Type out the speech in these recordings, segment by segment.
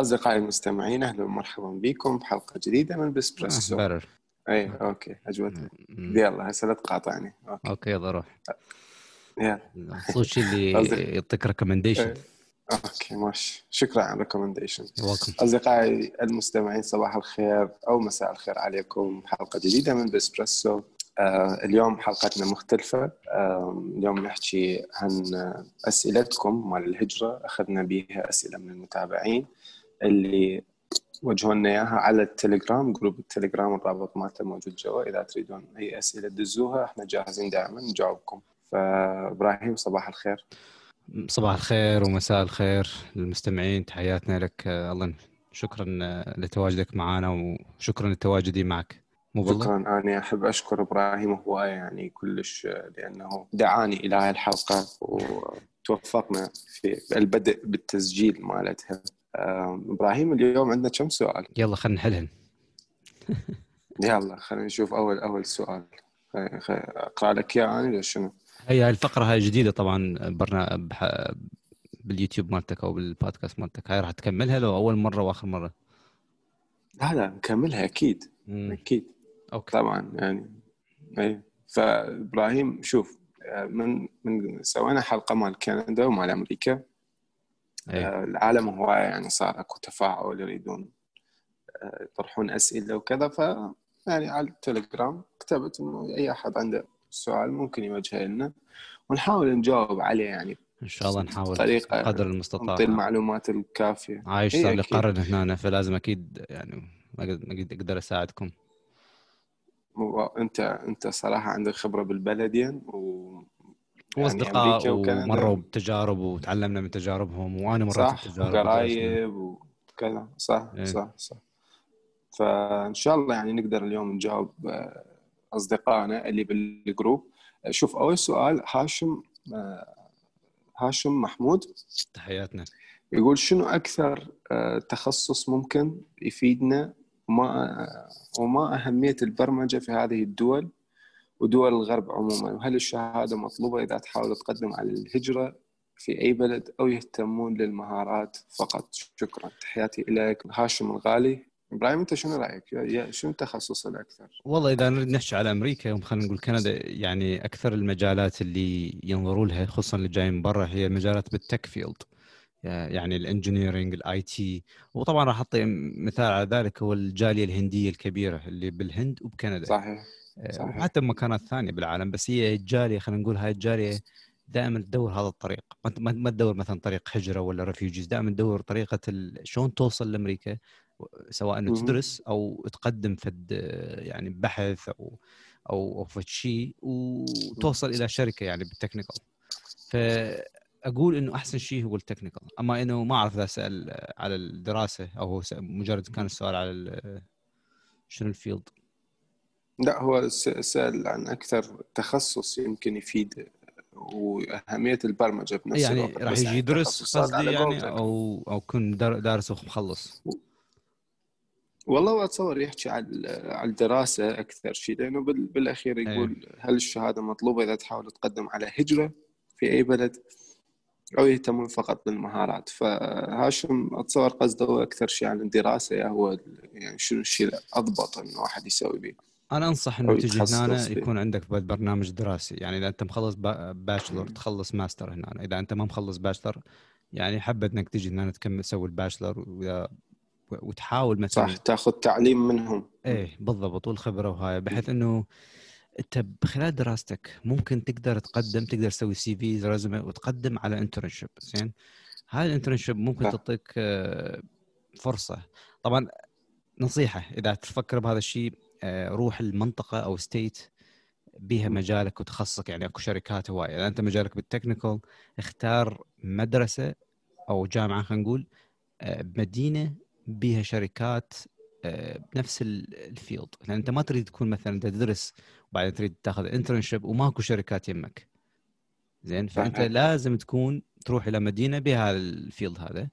أصدقائي المستمعين أهلا ومرحبا بكم بحلقة جديدة من بسبريسو أي okay عجبتني يلا هسه لا تقاطعني. okay. okay يلا روح. يلا. اللي يعطيك recommendation. okay ماشي شكرا على ال recommendation welcome أصدقائي المستمعين صباح الخير أو مساء الخير عليكم. حلقة جديدة من بسبريسو آه اليوم حلقتنا مختلفة. آه اليوم نحكي عن أسئلتكم مال الهجرة. أخذنا بها أسئلة من المتابعين. اللي وجهوا لنا إياها على التليجرام جروب التليجرام الرابط مالته موجود جوا. إذا تريدون أي أسئلة دزوها إحنا جاهزين دائما نجاوبكم. فإبراهيم صباح الخير. صباح الخير ومساء الخير للمستمعين. تحياتنا لك الله شكرا لتواجدك معنا وشكرا لتواجدي معك. مو بالله؟ شكرا. أنا أحب أشكر إبراهيم هواية يعني كلش لأنه دعاني إلى هاي الحلقة وتوفقنا في البدء بالتسجيل مالتها. آم، إبراهيم اليوم عندنا كم سؤال؟ يلا خلينا نحلهن. يلا خلينا نشوف أول أول سؤال. أقرأ لك إياه أنا ولا شنو؟ هي هاي الفقرة هاي جديدة طبعا برنا بح... باليوتيوب مالتك أو بالبودكاست مالتك. هاي راح تكملها لو أول مرة وآخر مرة؟ لا لا نكملها أكيد مم. أكيد. okay. طبعا يعني أي. فإبراهيم شوف آه، من من سوينا حلقة مال كندا ومال أمريكا. أي. آه، العالم هواية يعني صار اكو تفاعل يريدون آه، يطرحون أسئلة وكذا ف يعني على التليجرام كتبت إنه أي أحد عنده سؤال ممكن يوجهه لنا ونحاول نجاوب عليه يعني إن شاء الله نحاول قدر المستطاع نعطي المعلومات الكافية عايش إيه صار لي أكيد. قرن هنا فلازم أكيد يعني أقدر أساعدكم وانت انت صراحة عندك خبرة بالبلدين و يعني واصدقاء وكندا. ومروا بتجارب وتعلمنا من تجاربهم وأنا مريت صح بتجارب. وقرايب وكذا صح إيه. صح صح فإن شاء الله يعني نقدر اليوم نجاوب آه، أصدقائنا اللي بالجروب آه، شوف أول سؤال هاشم آه، هاشم محمود تحياتنا يقول شنو أكثر تخصص ممكن يفيدنا وما وما أهمية البرمجة في هذه الدول ودول الغرب عموما. وهل الشهادة مطلوبة إذا تحاول تقدم على الهجرة في أي بلد أو يهتمون للمهارات فقط؟ شكرا. تحياتي لك هاشم الغالي. إبراهيم أنت شنو رأيك؟ شنو التخصص الأكثر؟ والله إذا نريد نحكي على أمريكا خلينا نقول كندا يعني أكثر المجالات اللي ينظروا لها خصوصا اللي جايين من برا هي مجالات بال tech field يعني ال engineering ال IT وطبعا راح أعطي مثال على ذلك هو الجالية الهندية الكبيرة اللي بالهند وبكندا. صحيح. صحيح. وحتى بمكانات ثانية بالعالم بس هي الجاليه خلينا نقول هاي الجاليه دائما تدور هذا الطريق ما تدور مثلا طريق هجرة ولا refugees دائما تدور طريقة شلون توصل لأمريكا سواء انه. تدرس أو تقدم فد يعني بحث أو أو أو فد شيء وتوصل إلى شركة يعني بال technical فأقول إنه أحسن شيء هو ال technical أما إنه ما أعرف إذا سأل على الدراسة أو هو مجرد كان السؤال على شنو الفيلد لا هو سأل عن أكثر تخصص يمكن يفيد وأهمية البرمجة بنفس يعني الوقت راح يجي يعني يدرس تخصصات قصدي يعني. أو أو كن دار- دارس ومخلص والله أتصور يحكي على على الدراسه أكثر شيء لأنه بال- بالأخير يقول هل الشهادة مطلوبة إذا تحاول تقدم على هجرة في أي بلد أو يهتمون فقط بالمهارات؟ فهاشم أتصور قصده أكثر شيء عن الدراسة يا هو يعني شنو الشيء الأضبط إنه واحد يسوي به أنا أنصح إنه تجي هنا. يكون عندك برنامج دراسي. يعني إذا أنت مخلص با- bachelor تخلص ماستر هنا. إذا أنت ما مخلص bachelor يعني حبت إنك تجي هنا تكمل تسوي ال bachelor وتحاول مثلا صح تاخذ تعليم منهم. إيه بالضبط والخبرة وهاي. بحيث إنه أنت بخلال دراستك ممكن تقدر تقدم تقدر تسوي CV resume وتقدم على internship زين؟ هاي ال internship ممكن صح. تعطيك آه، فرصة. طبعا نصيحة إذا تفكر بهذا الشيء روح المنطقة أو state بيها م. مجالك وتخصصك يعني أكو شركات هواية. إذا أنت مجالك بال technical اختار مدرسة أو جامعة خلينا نقول آه، بمدينة بيها شركات آه، بنفس ال- ال field لأن أنت ما تريد تكون مثلا تدرس وبعدين تريد تاخذ internship وماكو شركات يمك. زين؟ فأنت. لازم تكون تروح إلى مدينة بها ال field هذا. آه،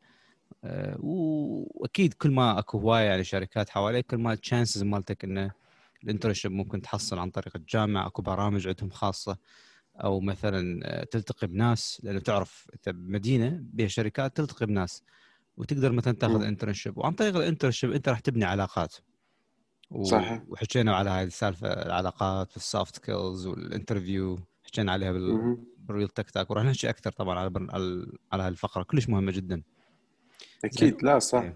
وأكيد كل ما أكو هواية يعني شركات حواليك كل ما ال chances مالتك إنه ال internship ممكن تحصل عن طريق الجامعة أكو برامج عندهم خاصة أو مثلا آه، تلتقي بناس لأنه تعرف أنت بمدينة بها شركات تلتقي بناس وتقدر مثلا تاخذ. internship وعن طريق ال internship أنت راح تبني علاقات. و- صحيح. وحكينا على هاي السالفة العلاقات في ال soft skills وال interview حكينا عليها بال... بال Real Tech Talk وراح نحكي أكثر طبعا على بر... على على هاي الفقرة كلش مهمة جدا. أكيد لا صح إيه.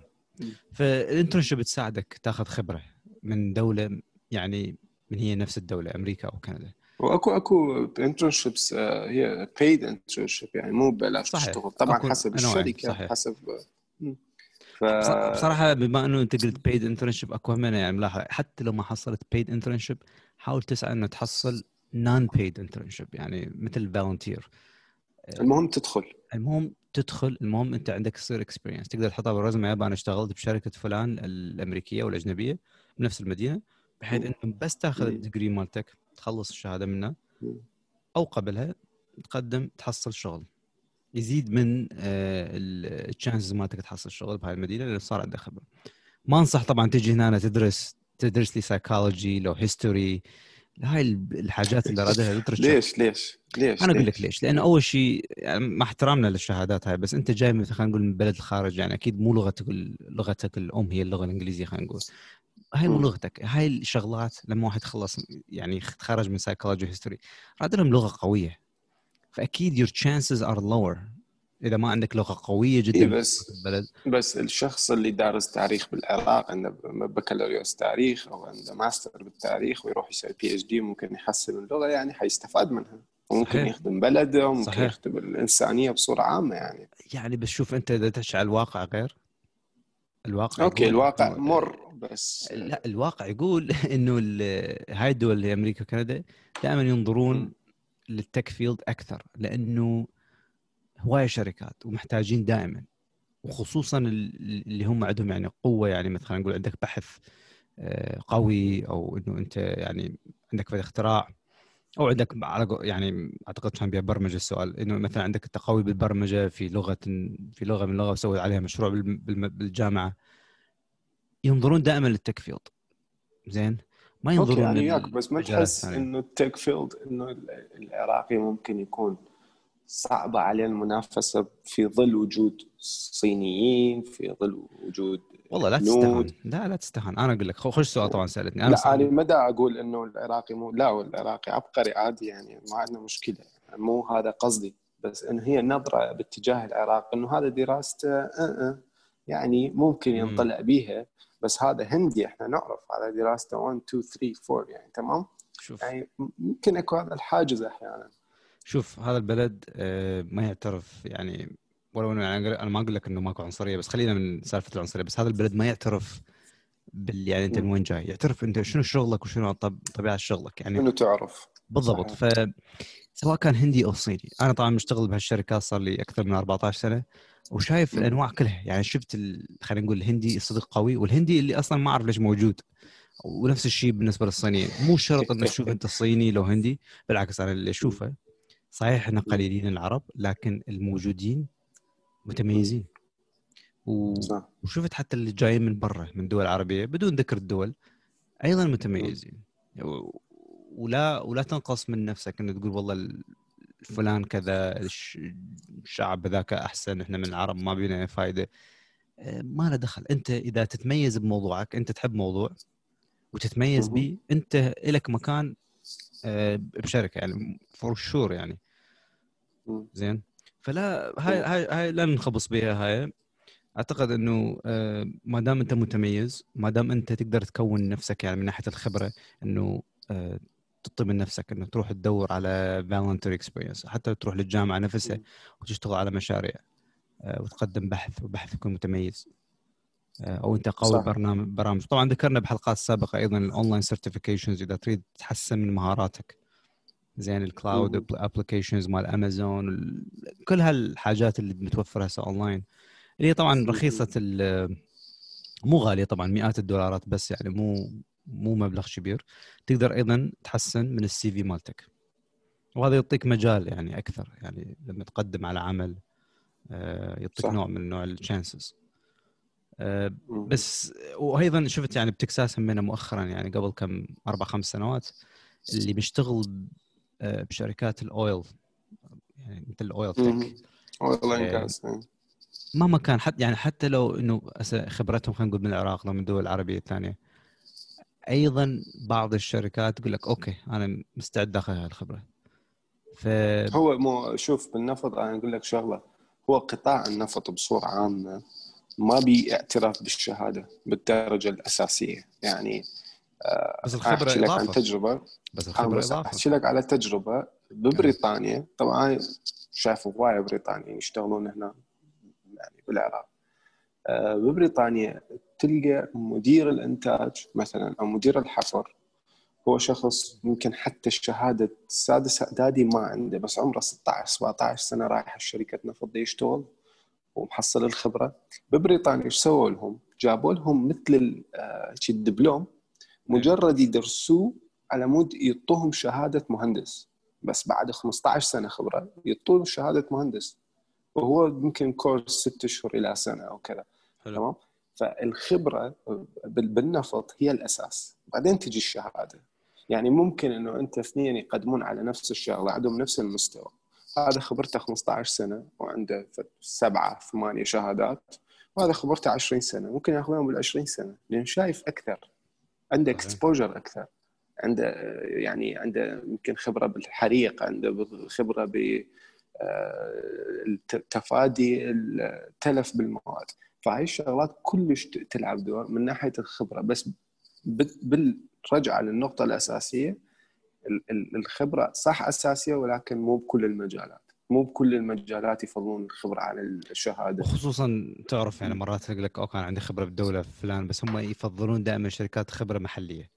فال internship تساعدك تاخذ خبرة من دولة يعني من هي نفس الدولة أمريكا أو كندا وأكو أكو internships هي paid internship يعني مو ببلاش. تشتغل طبعا حسب الشركة صحيح. حسب مم. ف بص- بصراحة بما إنه أنت قلت paid internship أكو همنا يعني ملاحظة حتى لو ما حصلت paid internship حاول تسعى إنه تحصل non paid internship يعني مثل volunteer المهم تدخل المهم تدخل المهم أنت عندك تصير experience تقدر تحطها بال resume يابا أنا اشتغلت بشركة فلان الأمريكية والأجنبية بنفس المدينة بحيث. انه بس تاخذ مم. ال degree مالتك تخلص الشهادة منها. أو قبلها تقدم تحصل شغل يزيد من ال chances مالتك تحصل شغل بهاي المدينة لأنه صار عندك خبرة ما أنصح طبعا تجي هنا تدرس تدرس لي psychology لو history هاي الحاجات اللي رادها ليش ليش ليش أنا أقول لك ليش لأنه أول شيء يعني مع احترامنا للشهادات هاي بس أنت جاي من خلينا نقول من بلد الخارج يعني أكيد مو لغتك لغتك الأم هي اللغة الإنجليزية خلينا نقول. هاي مو. لغتك هاي الشغلات لما واحد خلص يعني تخرج من psychology history راد لهم لغة قوية. فأكيد your chances are lower. إذا ما عندك لغة قوية جدا إيه بس- البلد بس الشخص اللي دارس تاريخ بالعراق عنده بكالوريوس تاريخ أو عنده ماستر بالتاريخ ويروح يسوي PhD ممكن يحسن اللغة يعني حيستفاد منها وممكن صحيح. يخدم بلده وممكن صحيح. يخدم الإنسانية بصورة عامة يعني يعني بس شوف أنت إذا على الواقع غير الواقع okay يقول الواقع مر بس لا الواقع يقول إنه هاي الدول اللي هي أمريكا وكندا دائما ينظرون. لل tech field أكثر لأنه هواية شركات ومحتاجين دائما. وخصوصا ال- اللي هم عندهم يعني قوة يعني مثلا نقول عندك بحث آه، قوي أو إنه أنت يعني عندك فد اختراع أو عندك على يعني أعتقد كان بها برمجه السؤال إنه مثلا عندك انت قوي بالبرمجة في لغة في لغة من اللغة وسوي عليها مشروع بالجامعة. ينظرون دائما لل tech field. زين؟ ما ينظرون يعني لل- وياك بس ما تحس. إنه ال tech field إنه ال- العراقي ممكن يكون صعبة عليه المنافسة في ظل وجود صينيين في ظل وجود والله لا. تستهان. لا لا تستهان. أنا أقول لك خش سؤال طبعا سألتني. أنا لا بصراحة- أنا ما دا أقول إنه العراقي مو لا العراقي عبقري عادي يعني ما عندنا مشكلة. مو هذا قصدي بس إنه هي نظرة باتجاه العراق إنه هذا دراسته أه أه يعني ممكن مم. ينطلع بيها بس هذا هندي إحنا نعرف هذا دراسته. 1 2 3 4 يعني تمام؟ شوف. يعني ممكن يكون هذا الحاجز أحيانا. شوف هذا البلد آه، ما يعترف يعني ولو انه يعني أنا ما أقول لك إنه ماكو عنصرية بس خلينا من سالفة العنصرية. بس هذا البلد ما يعترف بال يعني أنت من. وين جاي. يعترف أنت شنو شغلك وشنو طب- طبيعة شغلك. يعني انه تعرف؟ بالضبط. ف سواء كان هندي أو صيني. أنا طبعا مشتغل بهالشركات صار لي أكثر من 14 سنة وشايف. الأنواع كلها. يعني شفت ال... خلينا نقول الهندي صدق قوي والهندي اللي أصلا ما أعرف ليش موجود. ونفس الشيء بالنسبة للصينيين. مو شرط ان تشوف أنت صيني لو هندي بالعكس أنا اللي أشوفه صحيح إحنا قليلين العرب لكن الموجودين متميزين. وشفت حتى اللي جايين من برا من دول عربية بدون ذكر الدول أيضا متميزين. ولا ولا تنقص من نفسك انه تقول والله ال- فلان كذا الش- الشعب ذاك أحسن إحنا من العرب ما بينا فايدة. آه، ما له دخل. أنت إذا تتميز بموضوعك أنت تحب موضوع وتتميز. به أنت لك مكان بشركة يعني for sure يعني. زين. فلا هاي هاي هاي لا نخبص بها هاي. أعتقد إنه آه، ما دام أنت متميز ما دام أنت تقدر تكون نفسك يعني من ناحية الخبرة إنه آه، تطي من نفسك إنه تروح تدور على voluntary experience حتى تروح للجامعة نفسها. وتشتغل على مشاريع آه، وتقدم بحث وبحث يكون متميز. آه، أو أنت قوي. برنامج برامج طبعا ذكرنا بحلقات سابقة أيضا ال online certifications إذا تريد تحسن من مهاراتك زين ال cloud. applications مال امازون كل هالحاجات اللي متوفرة هسه اونلاين اللي هي طبعا. رخيصة مو غالية طبعا مئات الدولارات بس يعني مو مو مبلغ كبير تقدر أيضا تحسن من ال CV مالتك وهذا يعطيك مجال يعني أكثر يعني لما تقدم على عمل آه، يعطيك. نوع من نوع ال chances مم. بس وأيضا شفت يعني بتكساس همنا مؤخرا يعني قبل كم أربع خمس سنوات اللي بيشتغل آه، بشركات ال oil يعني مثل الأويل تك. والله إيه. انجاز إيه. مهما كان حتى يعني حتى لو إنه خبرتهم خلينا نقول من العراق لو من الدول العربيه الثانية أيضا بعض الشركات تقول لك okay أنا مستعد آخذ هاي الخبرة ف هو مو شوف بالنفط أنا أقول لك شغلة هو قطاع النفط بصورة عامة ما بي اعتراف بالشهادة بالدرجة الأساسية. يعني آه، بس الخبرة لك عن تجربة. بس الخبرة إضافة. أحكي لك على تجربة ببريطانيا. طبعا شايف هواية بريطانيا يشتغلون هنا يعني بالعراق. آه، ببريطانيا تلقى مدير الإنتاج مثلا أو مدير الحفر هو شخص يمكن حتى شهاده سادس أعدادي ما عنده بس عمره 16 17 سنة رايح شركه نفط يشتغل. ومحصل الخبرة. ببريطانيا إيش سووا لهم؟ جابوا لهم مثل آه، الدبلوم. مجرد يدرسوه على مود يعطوهم شهادة مهندس. بس بعد 15 سنة خبرة يعطوه شهادة مهندس. وهو يمكن كورس ست اشهر إلى سنة أو كذا. تمام؟ فالخبرة بال- بالنفط هي الأساس. بعدين تجي الشهادة. يعني ممكن إنه أنت اثنين يقدمون على نفس الشغلة عندهم نفس المستوى. هذا خبرته 15 سنة وعنده سبعة ثمانية شهادات. وهذا خبرته 20 سنة. ممكن ياخذون بال 20 سنة لأن شايف أكثر عنده. اكسبوجر أكثر. عنده يعني عنده يمكن خبرة بالحريق عنده خبرة ب آه، تفادي التلف بالمواد. فهاي الشغلات كلش تلعب دور من ناحية الخبرة. بس بال- بالرجعة للنقطة الأساسية ال- ال- الخبرة صح أساسية ولكن مو بكل المجالات. مو بكل المجالات يفضلون الخبرة على الشهادة. وخصوصا تعرف يعني مرات تقول لك أوكي أنا عندي خبرة بالدولة فلان بس هم يفضلون دائما شركات خبرة محلية.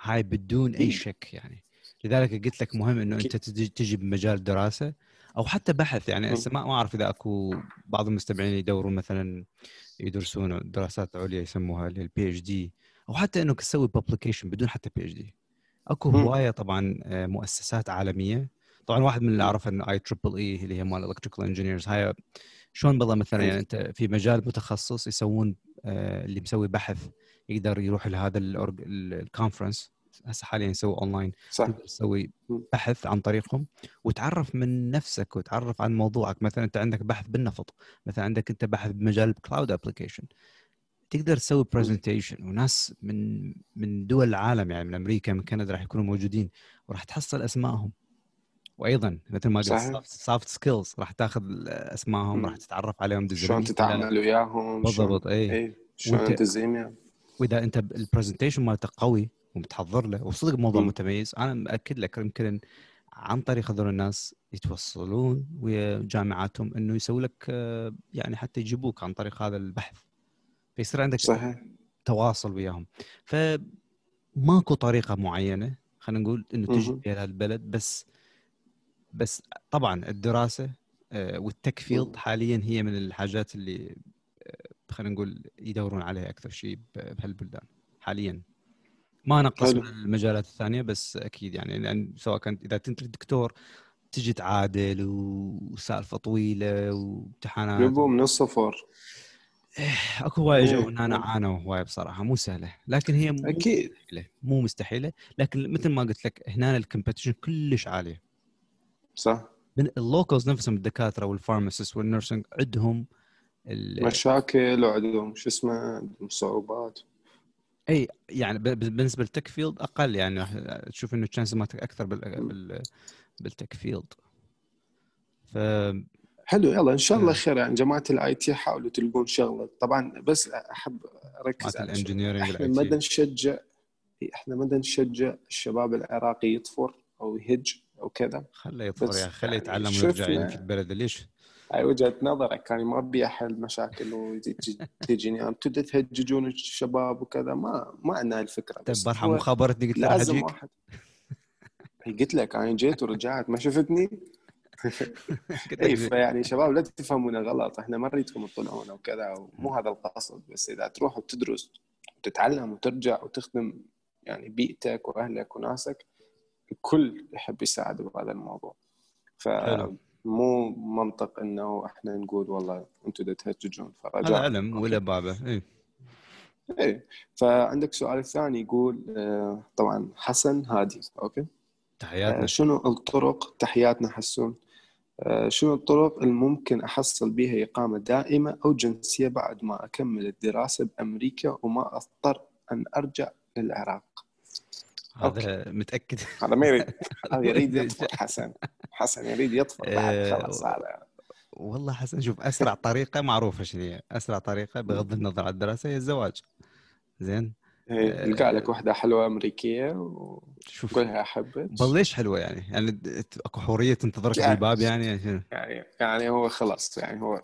هاي بدون أي. شك يعني. لذلك قلت لك مهم إنه أنت. تجي, تجي بمجال دراسة أو حتى بحث. يعني. هسه ما ما أعرف إذا أكو بعض المستمعين يدورون مثلا يدرسون دراسات عليا يسموها ال PhD أو حتى انك تسوي publication بدون حتى PhD أكو. هواية طبعا آه، مؤسسات عالمية. طبعا واحد من اللي أعرفه إنه IEEE اللي هي مال electrical engineers هاي شلون بالله مثلا يعني أنت في مجال متخصص يسوون آه، اللي مسوي بحث يقدر يروح لهذا ال conference هسه حاليا يسوي اونلاين صح. تسوي مم. بحث عن طريقهم. وتعرف من نفسك وتعرف عن موضوعك. مثلا أنت عندك بحث بالنفط. مثلا عندك أنت بحث بمجال cloud application تقدر تسوي presentation وناس من من دول العالم يعني من أمريكا من كندا راح يكونوا موجودين وراح تحصل أسمائهم وأيضا مثل ما. قلت soft skills راح تاخذ اسمائهم. راح تتعرف عليهم شلون. تتعامل وياهم بالضبط اي اي شلون تزيم يعني. وإذا أنت ال presentation مالتك قوي ومتحضر له وصدق موضوع. متميز أنا مأكد لك يمكن عن طريق هذول الناس يتوصلون ويا جامعاتهم إنه يسوي لك آه، يعني حتى يجيبوك عن طريق هذا البحث فيصير عندك صحيح تواصل وياهم فماكو طريقة معينة خلينا نقول إنه تجي. إلى البلد بس بس طبعا الدراسة آه، وال tech field مم. حاليا هي من الحاجات اللي آه، خلينا نقول يدورون عليها أكثر شيء بهالبلدان حاليا ما نقص. من المجالات الثانية بس أكيد يعني لأن سواء كنت إذا كنت دكتور تجي تعادل وسالفة طويلة وامتحانات يبو من الصفر أكو هواية إيه. جو أنا عانوا هواية بصراحة مو سهلة لكن هي مو أكيد. مستحيلة مو مستحيلة لكن مثل ما قلت لك هنا الكومبetition كلش عالية. صح. من ال locals نفسهم الدكاترة وال pharmacist وال nursing عندهم مشاكل وعندهم شو اسمه عندهم صعوبات. إي يعني بالنسبة لل tech field أقل يعني تشوف إنه ال chance مالتك أكثر بال بال tech field ف حلو يلا إن شاء الله إيه. خير يعني جماعة ال IT حاولوا تلقون شغلة. طبعا بس أحب أركز على إحنا ما نشجع إحنا ما نشجع الشباب العراقي يطفر أو يهج أو كذا. خله يطفر يا خله يعني يتعلم ويرجع شفنا- ينفد بلده. ليش؟ هاي وجهة نظرك يعني ما ابي احل مشاكل وتجيني. يعني تهججون الشباب وكذا ما ما عندنا الفكرة. طيب بس هو مخابرتني قلت لازم واحد. قلت لك أنا جيت ورجعت ما شفتني؟ اي فيعني شباب لا تفهمونا غلط إحنا ما نريدكم تطلعونا وكذا مو هذا القصد. بس إذا تروح وتدرس وتتعلم وترجع وتخدم يعني بيئتك وأهلك وناسك الكل يحب يساعد بهذا الموضوع. حلو. فمو منطق إنه إحنا نقول والله أنتم تهججون هذا فرجع علم ولا بابه. اي إيه. فعندك سؤال الثاني يقول آه، طبعا حسن هادي. أوكي. تحياتنا. آه، شنو الطرق تحياتنا حسون شنو الطرق الممكن أحصل بها إقامة دائمة أو جنسية بعد ما أكمل الدراسة بأمريكا وما أضطر أن أرجع للعراق؟ هذا متأكد. هذا ما يريد هذا يريد يطفئ حسن. حسن يريد بعد آه، خلاص هذا. والله حسن شوف أسرع طريقة معروفة شنو هي أسرع طريقة بغض النظر عن الدراسة هي الزواج. زين؟ آه، تلقى لك واحدة حلوة أمريكية شوف وقولها أحبك بليش حلوة يعني؟ يعني أكو حوريه تنتظرك يعني- بالباب يعني؟ شنو؟ يعني يعني هو خلاص يعني هو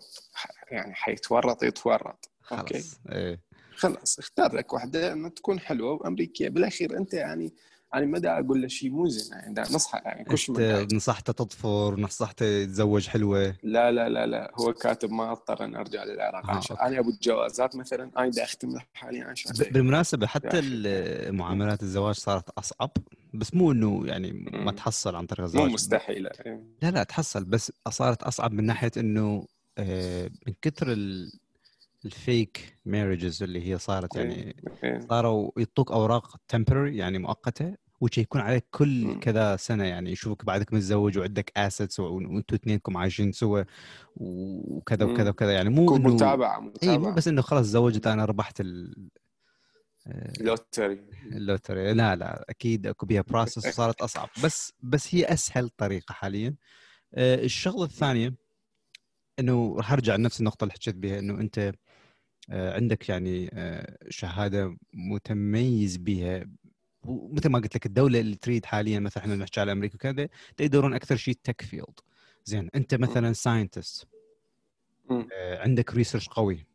يعني حيتورط يتورط. أوكي؟ خلاص إيه. خلاص اختار لك واحدة تكون حلوة وأمريكية. بالأخير أنت يعني يعني ما دا أقول له شيء مو زين يعني دا نصحى يعني من أنت نصحته تطفر نصحته يتزوج حلوة لا لا لا لا هو كاتب ما أضطر أن أرجع للعراق آه، عشان. أنا أبو الجوازات مثلا أنا دا أختم حاليا عشان بالمناسبة حتى معاملات الزواج صارت أصعب بس مو إنه يعني ما. تحصل عن طريق مو الزواج مستحيلة إيه. لا لا تحصل بس صارت أصعب من ناحية إنه آه، من كثر ال- ال fake marriages اللي هي صارت يعني إيه. صاروا يعطوك أوراق temporary يعني مؤقتة وش يكون عليك كل. كذا سنة يعني يشوفك بعدك متزوج وعندك assets وانتوا اثنينكم عايشين سوا وكذا. وكذا وكذا يعني مو تكون إنه متابعة اي مو بس إنه خلاص تزوجت أنا ربحت ال آه، lottery ال lottery لا لا أكيد أكو بيها process وصارت أصعب بس بس هي أسهل طريقة حاليا آه، الشغلة الثانية إنه راح ارجع لنفس النقطة اللي حكيت بها إنه أنت عندك يعني آه، شهادة متميز بها ومثل ما قلت لك الدولة اللي تريد حاليا مثلا إحنا نحكي على أمريكا وكذا يدورون أكثر شيء tech field زين أنت مثلا scientist مم. عندك research قوي.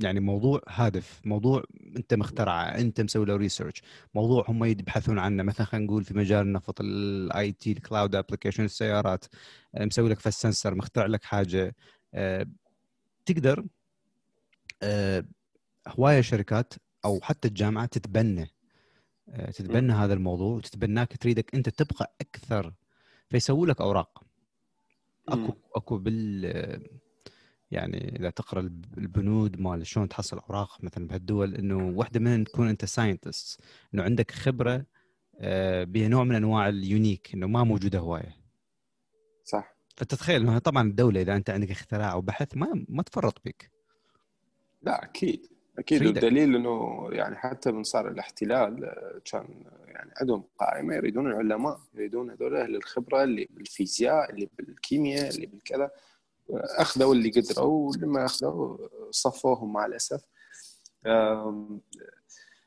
يعني موضوع هادف موضوع أنت مخترعه أنت مسوي له research موضوع هم يبحثون عنه. مثلا خلينا نقول في مجال النفط ال IT ال cloud application السيارات. آه، مسوي لك fast sensor مخترع لك حاجة. آه، تقدر آه، هواية شركات أو حتى الجامعة تتبنى. آه، تتبنى هذا الموضوع وتتبناك تريدك أنت تبقى أكثر فيسووا لك أوراق. أكو. أكو بال يعني إذا تقرأ الب- البنود مال شلون تحصل أوراق مثلا بهالدول إنه واحدة منهم تكون أنت scientist إنه عندك خبرة آه، بها نوع من أنواع اليونيك إنه ما موجودة هواية. صح. فتتخيل انه طبعا الدولة إذا أنت عندك اختراع وبحث ما ما تفرط بك. لا أكيد أكيد. والدليل إنه يعني حتى من صار الاحتلال آه، كان يعني عندهم قائمة يريدون العلماء يريدون هذول أهل الخبرة اللي بالفيزياء اللي بالكيمياء اللي بالكذا أخذوا اللي قدروا واللي ما أخذوا صفوهم مع الأسف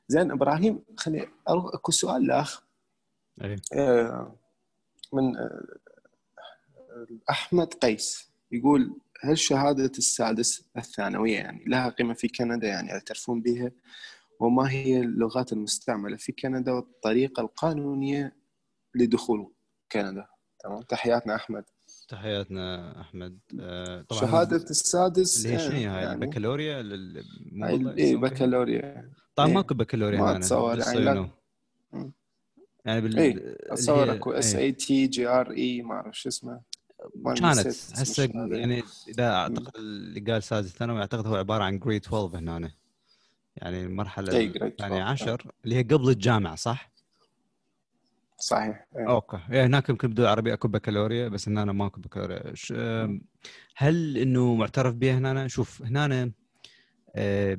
زين إبراهيم خليني أروح أكو سؤال لأخ. آه، من آه، أحمد قيس يقول هل شهادة السادس الثانوية يعني لها قيمة في كندا يعني يعترفون بها؟ وما هي اللغات المستعملة في كندا والطريقة القانونية لدخول كندا؟ تمام. تحياتنا أحمد. تحياتنا أحمد. آه، طبعا شهادة السادس اللي هي شنو هاي يعني البكالوريا ال- إيه؟ بكالوريا. طبعا إيه. ماكو بكالوريا ما بس يعني. يعني بال اللي أتصور أكو. SA T GRE ما أعرف شو اسمه. كانت هسه. يعني إذا أعتقد اللي قال سادس ثانوي أعتقد هو عبارة عن grade 12 هنا يعني المرحلة إي، grade الثانية 12. عشر اللي هي قبل الجامعة صح؟ صحيح إيه. okay إيه، هناك يمكن بالدول العربيه أكو بكالوريا بس هنا ماكو بكالوريا ش- أم، هل إنه معترف به هنا شوف هنا آه،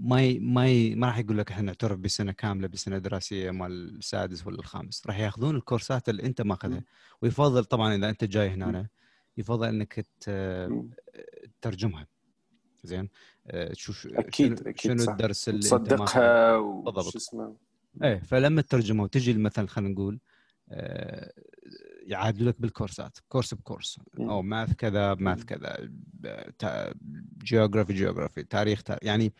ما ي- ما ي- ما راح يقول لك إحنا نعترف بسنة كاملة بسنة دراسية مال السادس ولا الخامس راح ياخذون الكورسات اللي أنت ماخذها. ويفضل طبعا إذا أنت جاي هنا يفضل إنك. تترجمها زين آه، تشوف أكيد، شنو, أكيد، شنو. الدرس اللي تصدقها بالضبط. وش اسمه إيه فلما تترجمه وتجي مثلا خلينا نقول آه، يعادلوا لك بالكورسات course ب course. أو math كذا math. كذا geography geography تاريخ تاريخ يعني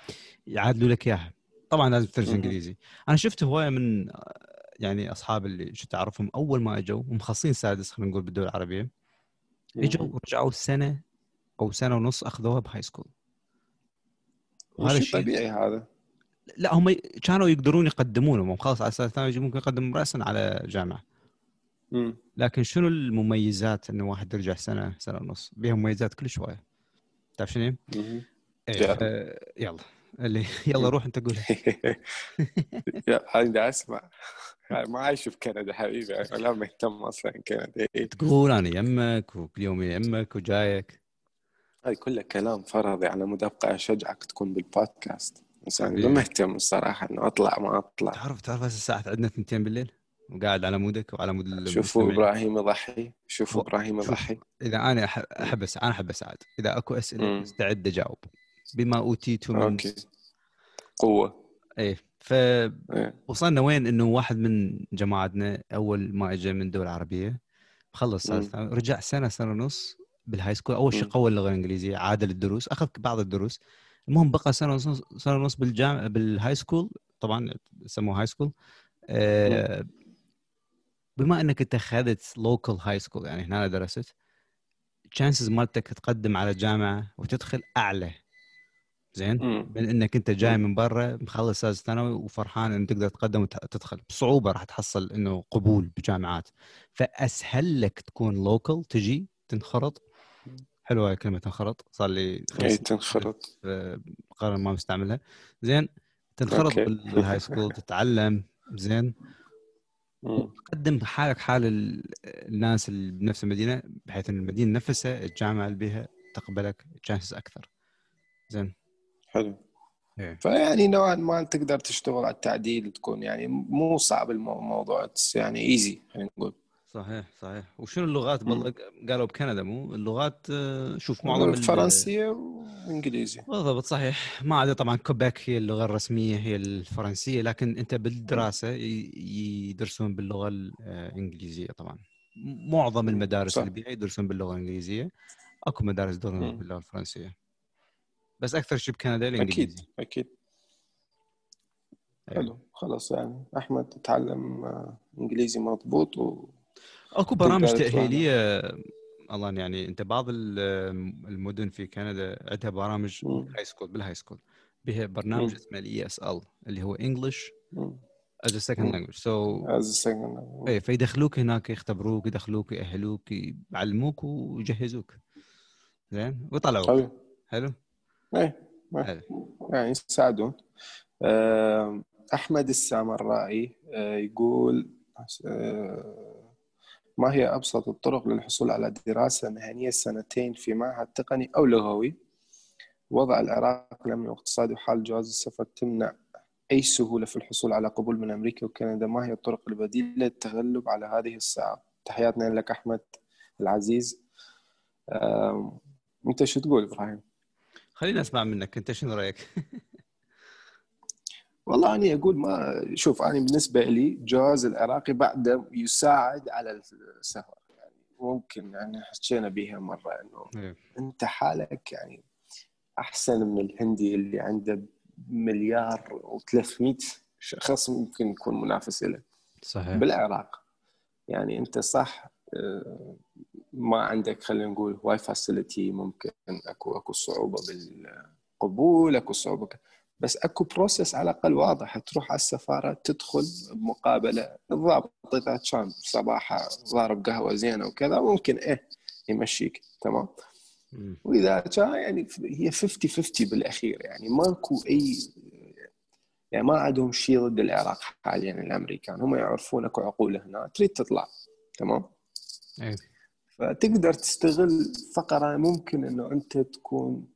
يعادلوا لك إياها طبعا لازم تدرس. إنجليزي أنا شفت هواية من يعني أصحاب اللي شفت أعرفهم أول ما إجوا ومخلصين سادس خلينا نقول بالدول العربية إجوا ورجعوا سنة أو سنة ونص أخذوها ب high school وهذا الشيء طبيعي هذا لا هم كانوا يقدرون يقدمونه هم خلاص على أساس الثانوي ممكن يقدم راسا على جامعة. لكن شنو المميزات انه واحد يرجع سنة سنة ونص؟ بها مميزات كل شوية. تعرف شنو؟ إيه. ف- يلا. اللي يلا روح أنت يا أنا أسمع. ما عايش في كندا حبيبي. أنا لا مهتم أصلا كندا إيه. تقول أنا يمك وكل يوم يمك وجايك. هاي كلها كلام فرضي. على مود ابقى أشجعك تكون بالبودكاست. بس أنا. ما مهتم الصراحة إنه أطلع ما أطلع. تعرف تعرف هسه الساعة عندنا 2 بالليل؟ وقاعد على مودك وعلى مود شوفوا. إبراهيم يضحي شوفوا و- إبراهيم. يضحي إذا أنا أحب أس- أنا أحب أساعد. إذا أكو أسئلة مم. مستعد أجاوب. بما اوتيت من قوة. إيه فوصلنا إيه. وين؟ إنه واحد من جماعتنا أول ما اجى من دول عربية. خلص رجع سنة سنة ونص بال high school أول شيء. قوى اللغة الإنجليزية عاد للدروس أخذ بعض الدروس. المهم بقى سنة ونص سنة ونص بالجامعة بال high school طبعا يسموه high school آه، بما إنك أنت اخذت local high school يعني هنا درست chances مالتك تقدم على جامعة وتدخل أعلى. زين. من إنك أنت جاي. من برا مخلص ثالث ثانوي وفرحان انك تقدر تقدم وتدخل بصعوبة راح تحصل إنه قبول بجامعات. فأسهل لك تكون local تجي تنخرط. حلوة كلمة تنخرط. صار لي اي تنخرط. قرن ما مستعملها. زين؟ تنخرط بال high school تتعلم. زين. تقدم حالك حال ال- الناس اللي بنفس المدينة بحيث إن المدينة نفسها الجامعة اللي بها تقبلك chances أكثر. زين. حلو. إيه. فيعني نوعا ما تقدر تشتغل على التعديل تكون يعني مو صعب المو- الموضوع يعني easy خلينا نقول. صحيح صحيح. وشنو اللغات. والله قالوا بكندا مو؟ اللغات آه، شوف معظم ال- فرنسية وإنجليزي. بالضبط صحيح. ما عدا طبعا كوبيك هي اللغة الرسمية هي الفرنسية لكن أنت بالدراسة يدرسون باللغة الانجليزيه طبعا. معظم المدارس صح. اللي بيها يدرسون باللغة الإنجليزية. أكو مدارس يدرسون. باللغة الفرنسية. بس أكثر شيء بكندا أكيد الانجليزي أكيد. إيه. حلو خلاص يعني. أحمد تتعلم آه، إنجليزي مضبوط و اكو برامج تأهيلية الله يعني انت بعض ال- المدن في كندا عندها برامج. high school بال high school بها برنامج. اسمه ال ESL اللي هو English. as second. language so as a second اي فيدخلوك هناك يختبروك يدخلوك يأهلوك يعلموك ويجهزوك. زين؟ ويطلعوك. حلو. حلو؟ حلو. يعني يساعدون. أحمد السامرائي آه، يقول آه، ما هي أبسط الطرق للحصول على دراسة مهنية سنتين في معهد تقني أو لغوي؟ وضع العراق الأمني والاقتصادي وحال جواز السفر تمنع أي سهولة في الحصول على قبول من أمريكا وكندا. ما هي الطرق البديلة للتغلب على هذه الصعاب تحياتنا لك أحمد العزيز. أنت شو تقول إبراهيم؟ خلينا أسمع منك. أنت شنو رأيك؟ والله أنا أقول ما شوف أنا بالنسبة لي جواز العراقي بعده يساعد على السفر. يعني ممكن يعني حكينا بها مرة إنه إيه. أنت حالك يعني أحسن من الهندي اللي عنده مليار و300 شخص ممكن يكون منافس له صحيح. بالعراق. يعني أنت صح آه، ما عندك خلينا نقول هواي facility ممكن أكو أكو صعوبة بالقبول أكو صعوبة بس أكو process على الأقل واضح. تروح على السفارة تدخل بمقابله الضابط اذا كان صباحا ضارب قهوة زينة وكذا ممكن إيه يمشيك. تمام. وإذا كان يعني هي 50 50 بالأخير. يعني ماكو أي يعني ما عندهم شيء ضد العراق حاليا الأمريكان. هم يعرفون أكو عقول هنا. تريد تطلع. تمام؟ إيه. فتقدر تستغل فقرة ممكن إنه أنت تكون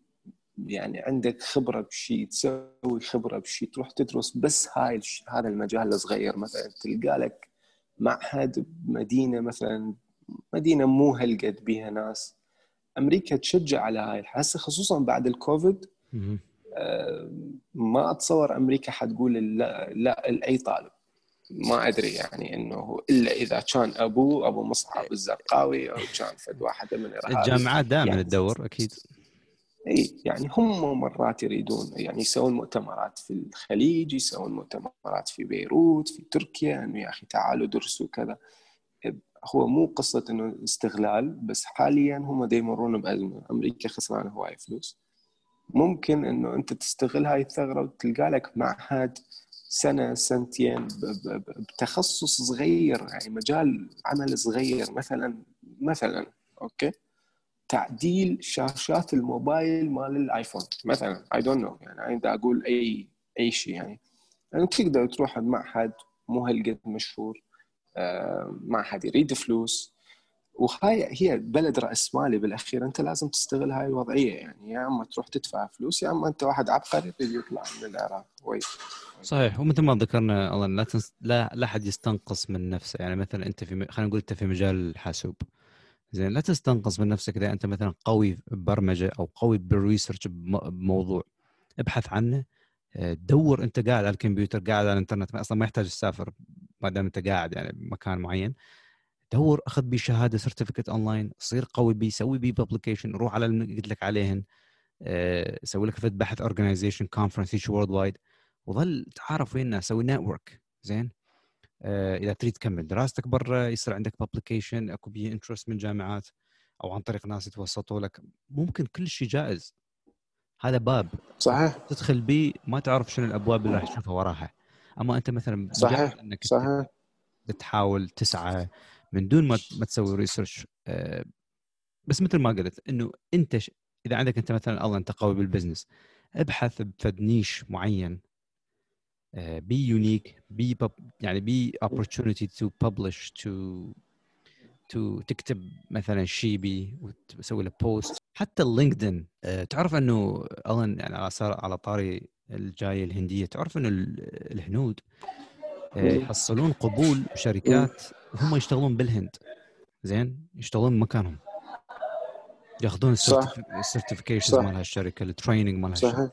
يعني عندك خبرة بشيء تسوي خبرة بشيء تروح تدرس بس هاي الش... هذا المجال الصغير مثلا تلقى لك معهد بمدينة مثلا مدينة مو هالقد بيها ناس. أمريكا تشجع على هاي هسه خصوصا بعد الكوفيد. آه، ما أتصور أمريكا حتقول لا, لا لأي طالب. ما أدري يعني إنه إلا إذا كان أبوه أبو مصعب الزرقاوي أو كان فد واحدة من الجامعات دائما يعني- تدور أكيد. إي يعني هم مرات يريدون يعني يسوون مؤتمرات في الخليج يسوون مؤتمرات في بيروت في تركيا إنه يا أخي تعالوا درسوا كذا. هو مو قصة إنه استغلال بس حاليا هم يمرون بأزمة. أمريكا خسرانة هواي فلوس. ممكن إنه أنت تستغل هاي الثغرة وتلقى لك معهد سنة سنتين بتخصص صغير يعني مجال عمل صغير مثلا مثلا okay؟ تعديل شاشات الموبايل مال الآيفون. مثلا I don't know يعني أنا أقول أي أي شيء يعني. يعني تقدر تروح معهد مو هالقد مشهور آه، معهد يريد فلوس. وهاي هي بلد رأس مالي بالأخير أنت لازم تستغل هاي الوضعية. يعني يا أما تروح تدفع فلوس يا أما أنت واحد عبقري يطلع من العراق. وي. صحيح. ومثل ما ذكرنا الله لا تنس... لا لا حد يستنقص من نفسه. يعني مثلا أنت في خلينا نقول أنت في مجال الحاسوب. زين لا تستنقص من نفسك إذا أنت مثلا قوي ببرمجه أو قوي بال research بموضوع. ابحث عنه. آه، دور أنت قاعد على الكمبيوتر قاعد على الإنترنت. أصلا ما يحتاج تسافر ما دام أنت قاعد يعني بمكان معين. دور أخذ بيه شهادة certificate online صير قوي بيه سوي بيه publication روح على اللي قلت لك عليهن. آه، سوي لك بحث organization conference worldwide وظل تعارف ويا الناس سوي network زين؟ إذا تريد تكمل دراستك برا يصير عندك publication أكو بيه interest من جامعات أو عن طريق ناس يتوسطوا لك ممكن كل شيء جائز. هذا باب صحيح. تدخل بيه ما تعرف شنو الأبواب اللي راح تشوفها وراها. أما أنت مثلا صحيح إنك صحيح. بتحاول تسعى من دون ما ما تسوي research آه، بس مثل ما قلت إنه أنت. إذا عندك أنت مثلا الله أنت قوي بال business ابحث بفد niche معين. be unique be يعني بي opportunity to publish to to تكتب مثلا شيء بي وتسوي له post حتى اللينكدين تعرف إنه الن يعني على على طاري الجاية الهندية تعرف إنه الهنود آه، يحصلون قبول شركات هم يشتغلون بالهند. زين؟ يشتغلون بمكانهم ياخذون ال certifications مال هالشركة ال training مال هالشركة.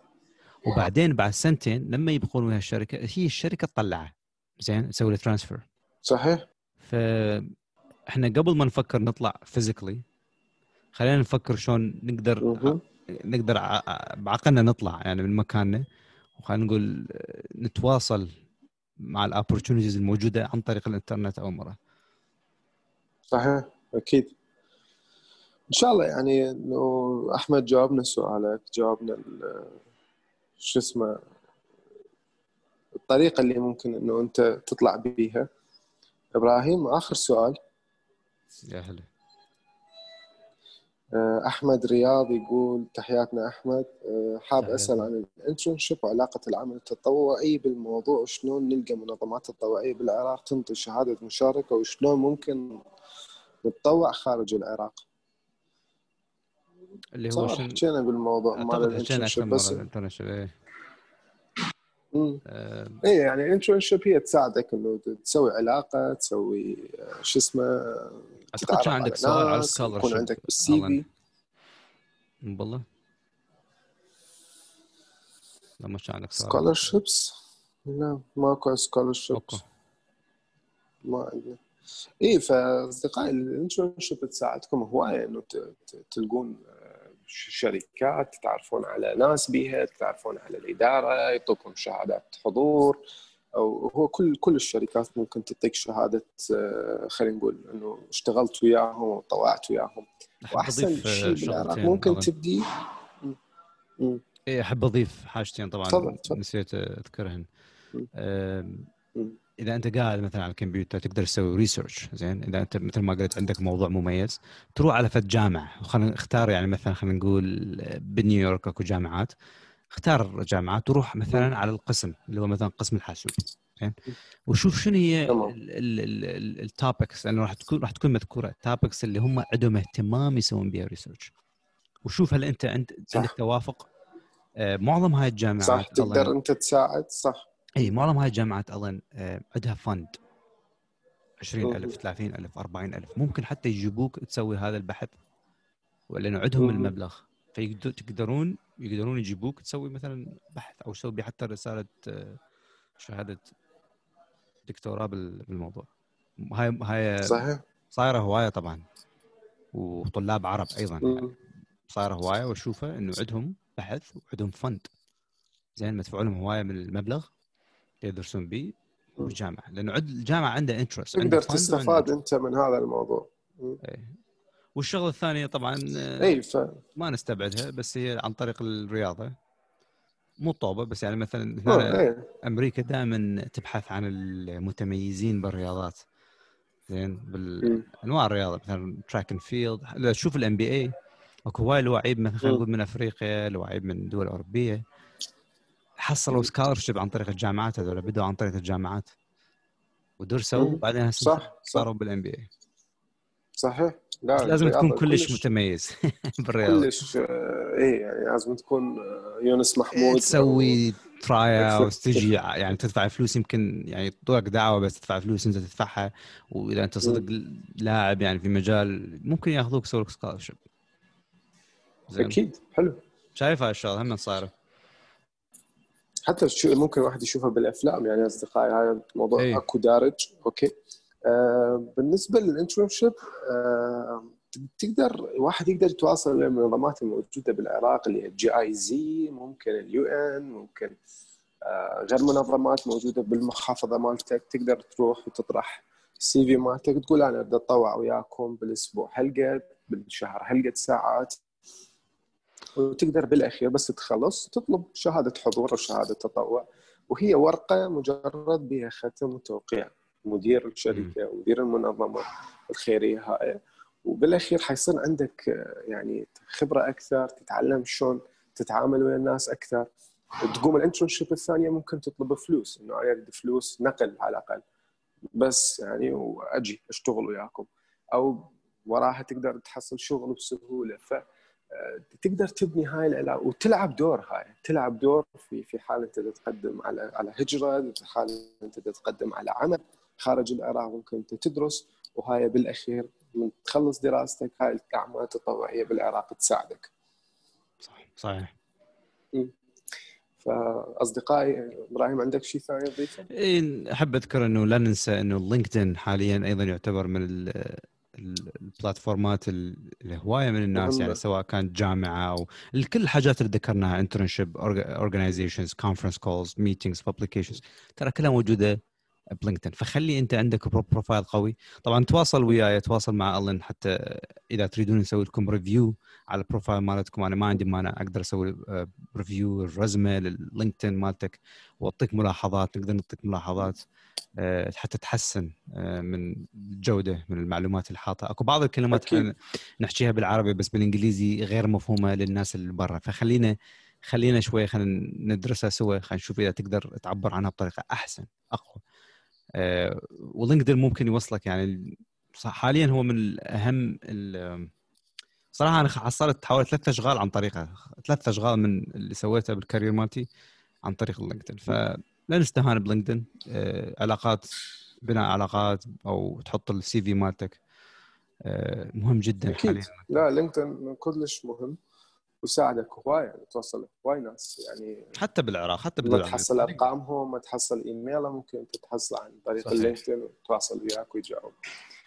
وبعدين بعد سنتين لما يبقون ويا الشركة هي الشركة تطلعه. زين تسوي له transfer صحيح. فاحنا قبل ما نفكر نطلع physically خلينا نفكر شلون نقدر نقدر بعقلنا نطلع يعني من مكاننا. وخلينا نقول نتواصل مع ال opportunities الموجودة عن طريق الإنترنت أو مرة. صحيح أكيد. إن شاء الله يعني إنه أحمد جاوبنا سؤالك جاوبنا شو اسمه الطريقة اللي ممكن إنه أنت تطلع بيها. إبراهيم آخر سؤال. يا هلا. آه، أحمد رياض يقول تحياتنا أحمد. آه، حاب أسأل عن ال internship وعلاقة العمل التطوعي بالموضوع وشلون نلقى منظمات تطوعيه بالعراق تنطي شهادة مشاركة وشلون ممكن نتطوع خارج العراق؟ اللي هو شن... حكينا بالموضوع مال ال internship بس ال internship إيه. إيه يعني ال internship هي تساعدك إنه تسوي علاقة تسوي آه، شو اسمه أعتقد كان عندك سؤال على ال scholarship يكون عندك بال CV. والله لا ما كان عندك سؤال. scholarships لا ماكو scholarships ما عندنا إيه فأصدقائي الانترنشيب تساعدكم هواية إنه تلقون شركات تتعرفون على ناس بيها تتعرفون على الإدارة يعطوكم شهادات حضور. أو هو كل كل الشركات ممكن تعطيك شهادة آه، خلينا نقول إنه اشتغلت وياهم وطوعت وياهم. وأحسن شيء بالعراق ممكن تبدي اي أحب أضيف حاجتين طبعا طبعا. نسيت أذكرهن. إذا أنت قاعد مثلا على الكمبيوتر تقدر تسوي research زين؟ إذا أنت مثل ما قلت عندك موضوع مميز تروح على فد جامعة. خلينا نختار يعني مثلا خلينا نقول بنيويورك أكو جامعات. اختار جامعات وروح مثلا على القسم اللي هو مثلا قسم الحاسوب. زين؟ وشوف شنو هي ال topics لأنه راح تكون راح تكون مذكورة. ال topics اللي هم عندهم اهتمام يسوون بها research وشوف هل أنت عند عندك توافق؟ آه، معظم هاي الجامعات صح. تقدر أنت تساعد صح. اي معظم هاي الجامعات أظن آه، عندها فند 20000 30000 40000 ممكن حتى يجيبوك تسوي هذا البحث لأنه عندهم المبلغ. فتقدرون يقدرون يجيبوك تسوي مثلا بحث أو تسوي حتى رسالة آه، شهادة دكتوراه بالموضوع. هاي هاي صحيح. صايرة هواية طبعا. وطلاب عرب أيضا يعني. صايرة هواية وأشوفها إنه عندهم بحث وعندهم فند زين مدفوع لهم هواية من المبلغ. يدرسون به بالجامعة لأنه عد الجامعة عندها انترست تقدر تستفاد أنت من هذا الموضوع. اي والشغله الثانية طبعا اي ف... ما نستبعدها بس هي عن طريق الرياضة. مو طوبة بس يعني مثلا هنا إيه. أمريكا دائما تبحث عن المتميزين بالرياضات. زين بالأنواع الرياضة مثلا track and field تشوف ال NBA أكو هواي لواعيب مثلا خلينا. نقول من أفريقيا لواعيب من دول أوروبية. حصلوا scholarship عن طريق الجامعات هذول بدوا عن طريق الجامعات. ودرسوا. وبعدين صح صاروا بال NBA صحيح. لا لازم تكون الرياضة كلش متميز بالرياضة. كلش آه، إيه يعني لازم تكون آه، يونس محمود تسوي try out Exactly. تجي يعني تدفع فلوس يمكن يعني طوق دعوة بس تدفع فلوس إنت تدفعها. وإذا أنت صدق لاعب يعني في مجال ممكن ياخذوك يسوي لك scholarship أكيد حلو. شايف هاي الشغله هم صايره حتى شو ممكن الواحد يشوفها بالأفلام يعني أصدقائي هذا الموضوع إيه. أكو دارج okay آه بالنسبة لل internship آه تقدر واحد يقدر يتواصل مع المنظمات الموجودة بالعراق اللي هي ال GIZ ممكن ال UN ممكن آه غير منظمات موجودة بالمحافظة مالتك تقدر تروح وتطرح السي في مالتك تقول أنا بدي أتطوع وياكم بالأسبوع هالقد بالشهر هالقد ساعات وتقدر بالأخير بس تخلص تطلب شهادة حضور أو شهاده تطوع. وهي ورقة مجرد بها ختم وتوقيع. مدير الشركة ومدير المنظمة الخيرية هاي وبالأخير حيصير عندك آه، يعني خبرة أكثر تتعلم شلون تتعامل ويا الناس أكثر. تقوم ال internship الثانية ممكن تطلب فلوس إنه أنا أريد فلوس نقل على الأقل. بس يعني وأجي أشتغل وياكم. أو وراها تقدر تحصل شغل بسهولة. ف تقدر تبني هاي العلاقة وتلعب دور هاي. تلعب دور في في حال أنت تتقدم على على هجرة في حال أنت تتقدم على عمل خارج العراق ممكن أنت تدرس وهاي بالأخير من تخلص دراستك هاي الأعمال التطوعيه بالعراق تساعدك. صح صحيح. فأصدقائي إبراهيم عندك شيء ثاني تضيفه؟ إيه، أحب أذكر إنه لا ننسى إنه لينكدين حاليا أيضا يعتبر من ال platformات ال- الهواية من الناس. يعني سواء كانت جامعة أو كل الحاجات اللي ذكرناها internship organizations conference calls meetings publications ترى كلها موجودة بلينكدين. فخلي أنت عندك pro- profile قوي. طبعا تواصل وياي تواصل مع الن حتى إذا تريدون نسوي لكم review على ال profile مالتكم. أنا ما عندي مانع أقدر أسوي review الـ résumé لللينكدين مالتك وأعطيك ملاحظات نقدر نعطيك ملاحظات آه، حتى تحسن آه، من الجوده من المعلومات اللي حاطها أكو بعض الكلمات أكيد. نحكيها بالعربي بس بالإنجليزي غير مفهومة للناس اللي برا. فخلينا خلينا شوي خلينا ندرسها سوا. خلينا نشوف إذا تقدر تعبر عنها بطريقة أحسن أقوى. آه، ولينكدين ممكن يوصلك يعني حاليا هو من ال- صراحة أنا حصلت حوالي ثلاث أشغال عن طريقة ثلاث أشغال من اللي سويتها بال career مالتي عن طريق اللينكدين فلا نستهان بلينكدين آه، علاقات بناء علاقات أو تحط ال CV مالتك آه، مهم جدا أكيد. حاليا. لا لينكدين كلش مهم. ويساعدك هواي يعني توصل هواي ناس يعني حتى بالعراق حتى ما بالدول تحصل أرقامهم ما تحصل ايميله ممكن أنت تحصل عن طريق. اللينكدين وتواصل وياك ويجاوب.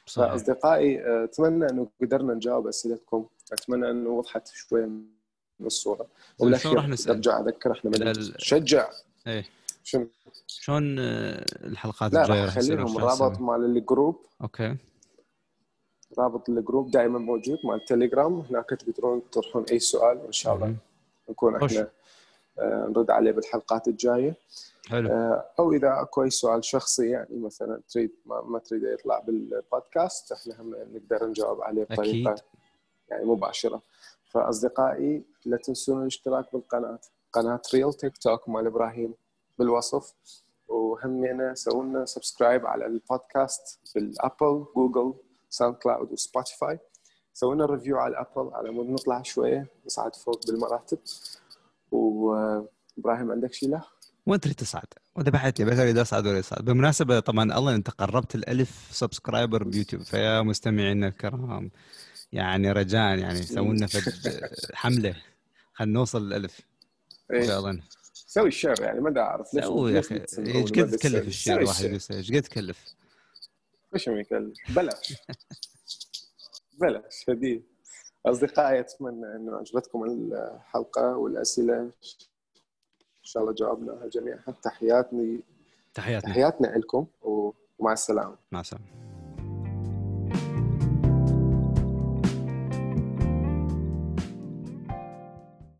فأصدقائي آه، أتمنى إنه قدرنا نجاوب أسئلتكم. أتمنى إنه وضحت شوية من الصورة. وبالاخير؟ أرجع أذكر إحنا ال- نشجع إيه. شنو؟ شلون آه، الحلقات لا الجاية راح راح يصير اخليهم شلون رابط نسوي؟ مال الجروب. okay. رابط الجروب دائما موجود مال التليجرام هناك تقدرون تطرحون أي سؤال وان شاء الله. نكون. إحنا آه، نرد عليه بالحلقات الجاية حلو آه، أو إذا أكو أي سؤال شخصي يعني مثلا تريد ما, ما تريد يطلع بالبودكاست إحنا هم نقدر نجاوب عليه بطريقة أكيد. يعني مباشرة فأصدقائي لا تنسون الاشتراك بالقناة قناة Real تيك توك مال إبراهيم بالوصف وهمينا سووا لنا subscribe على البودكاست بال Apple Google SoundCloud و Spotify سووا لنا review على ال Apple على مود نطلع شوية نصعد فوق بالمراتب وابراهيم عندك شيء له؟ وين تريد تصعد؟ وذبحت لي بس اريد اصعد ولا اصعد بالمناسبة طبعا الله انت قربت الألف subscriber بيوتيوب فيا مستمعينا الكرام يعني رجاء يعني سووا فد حملة خلينا نوصل للألف إيه. فعلا سوي الشير يعني ما أعرف ليش سوي يا أخي إيش قد تكلف الواحد يسوي؟ إيش قد تكلف؟ إيش ما يكلف بلاش. بلاش هديه أصدقائي أتمنى انه عجبتكم الحلقة والأسئلة. إن شاء الله جاوبناها جميعا. تحياتني تحياتنا. تحياتنا لكم ومع السلامة. مع السلامة.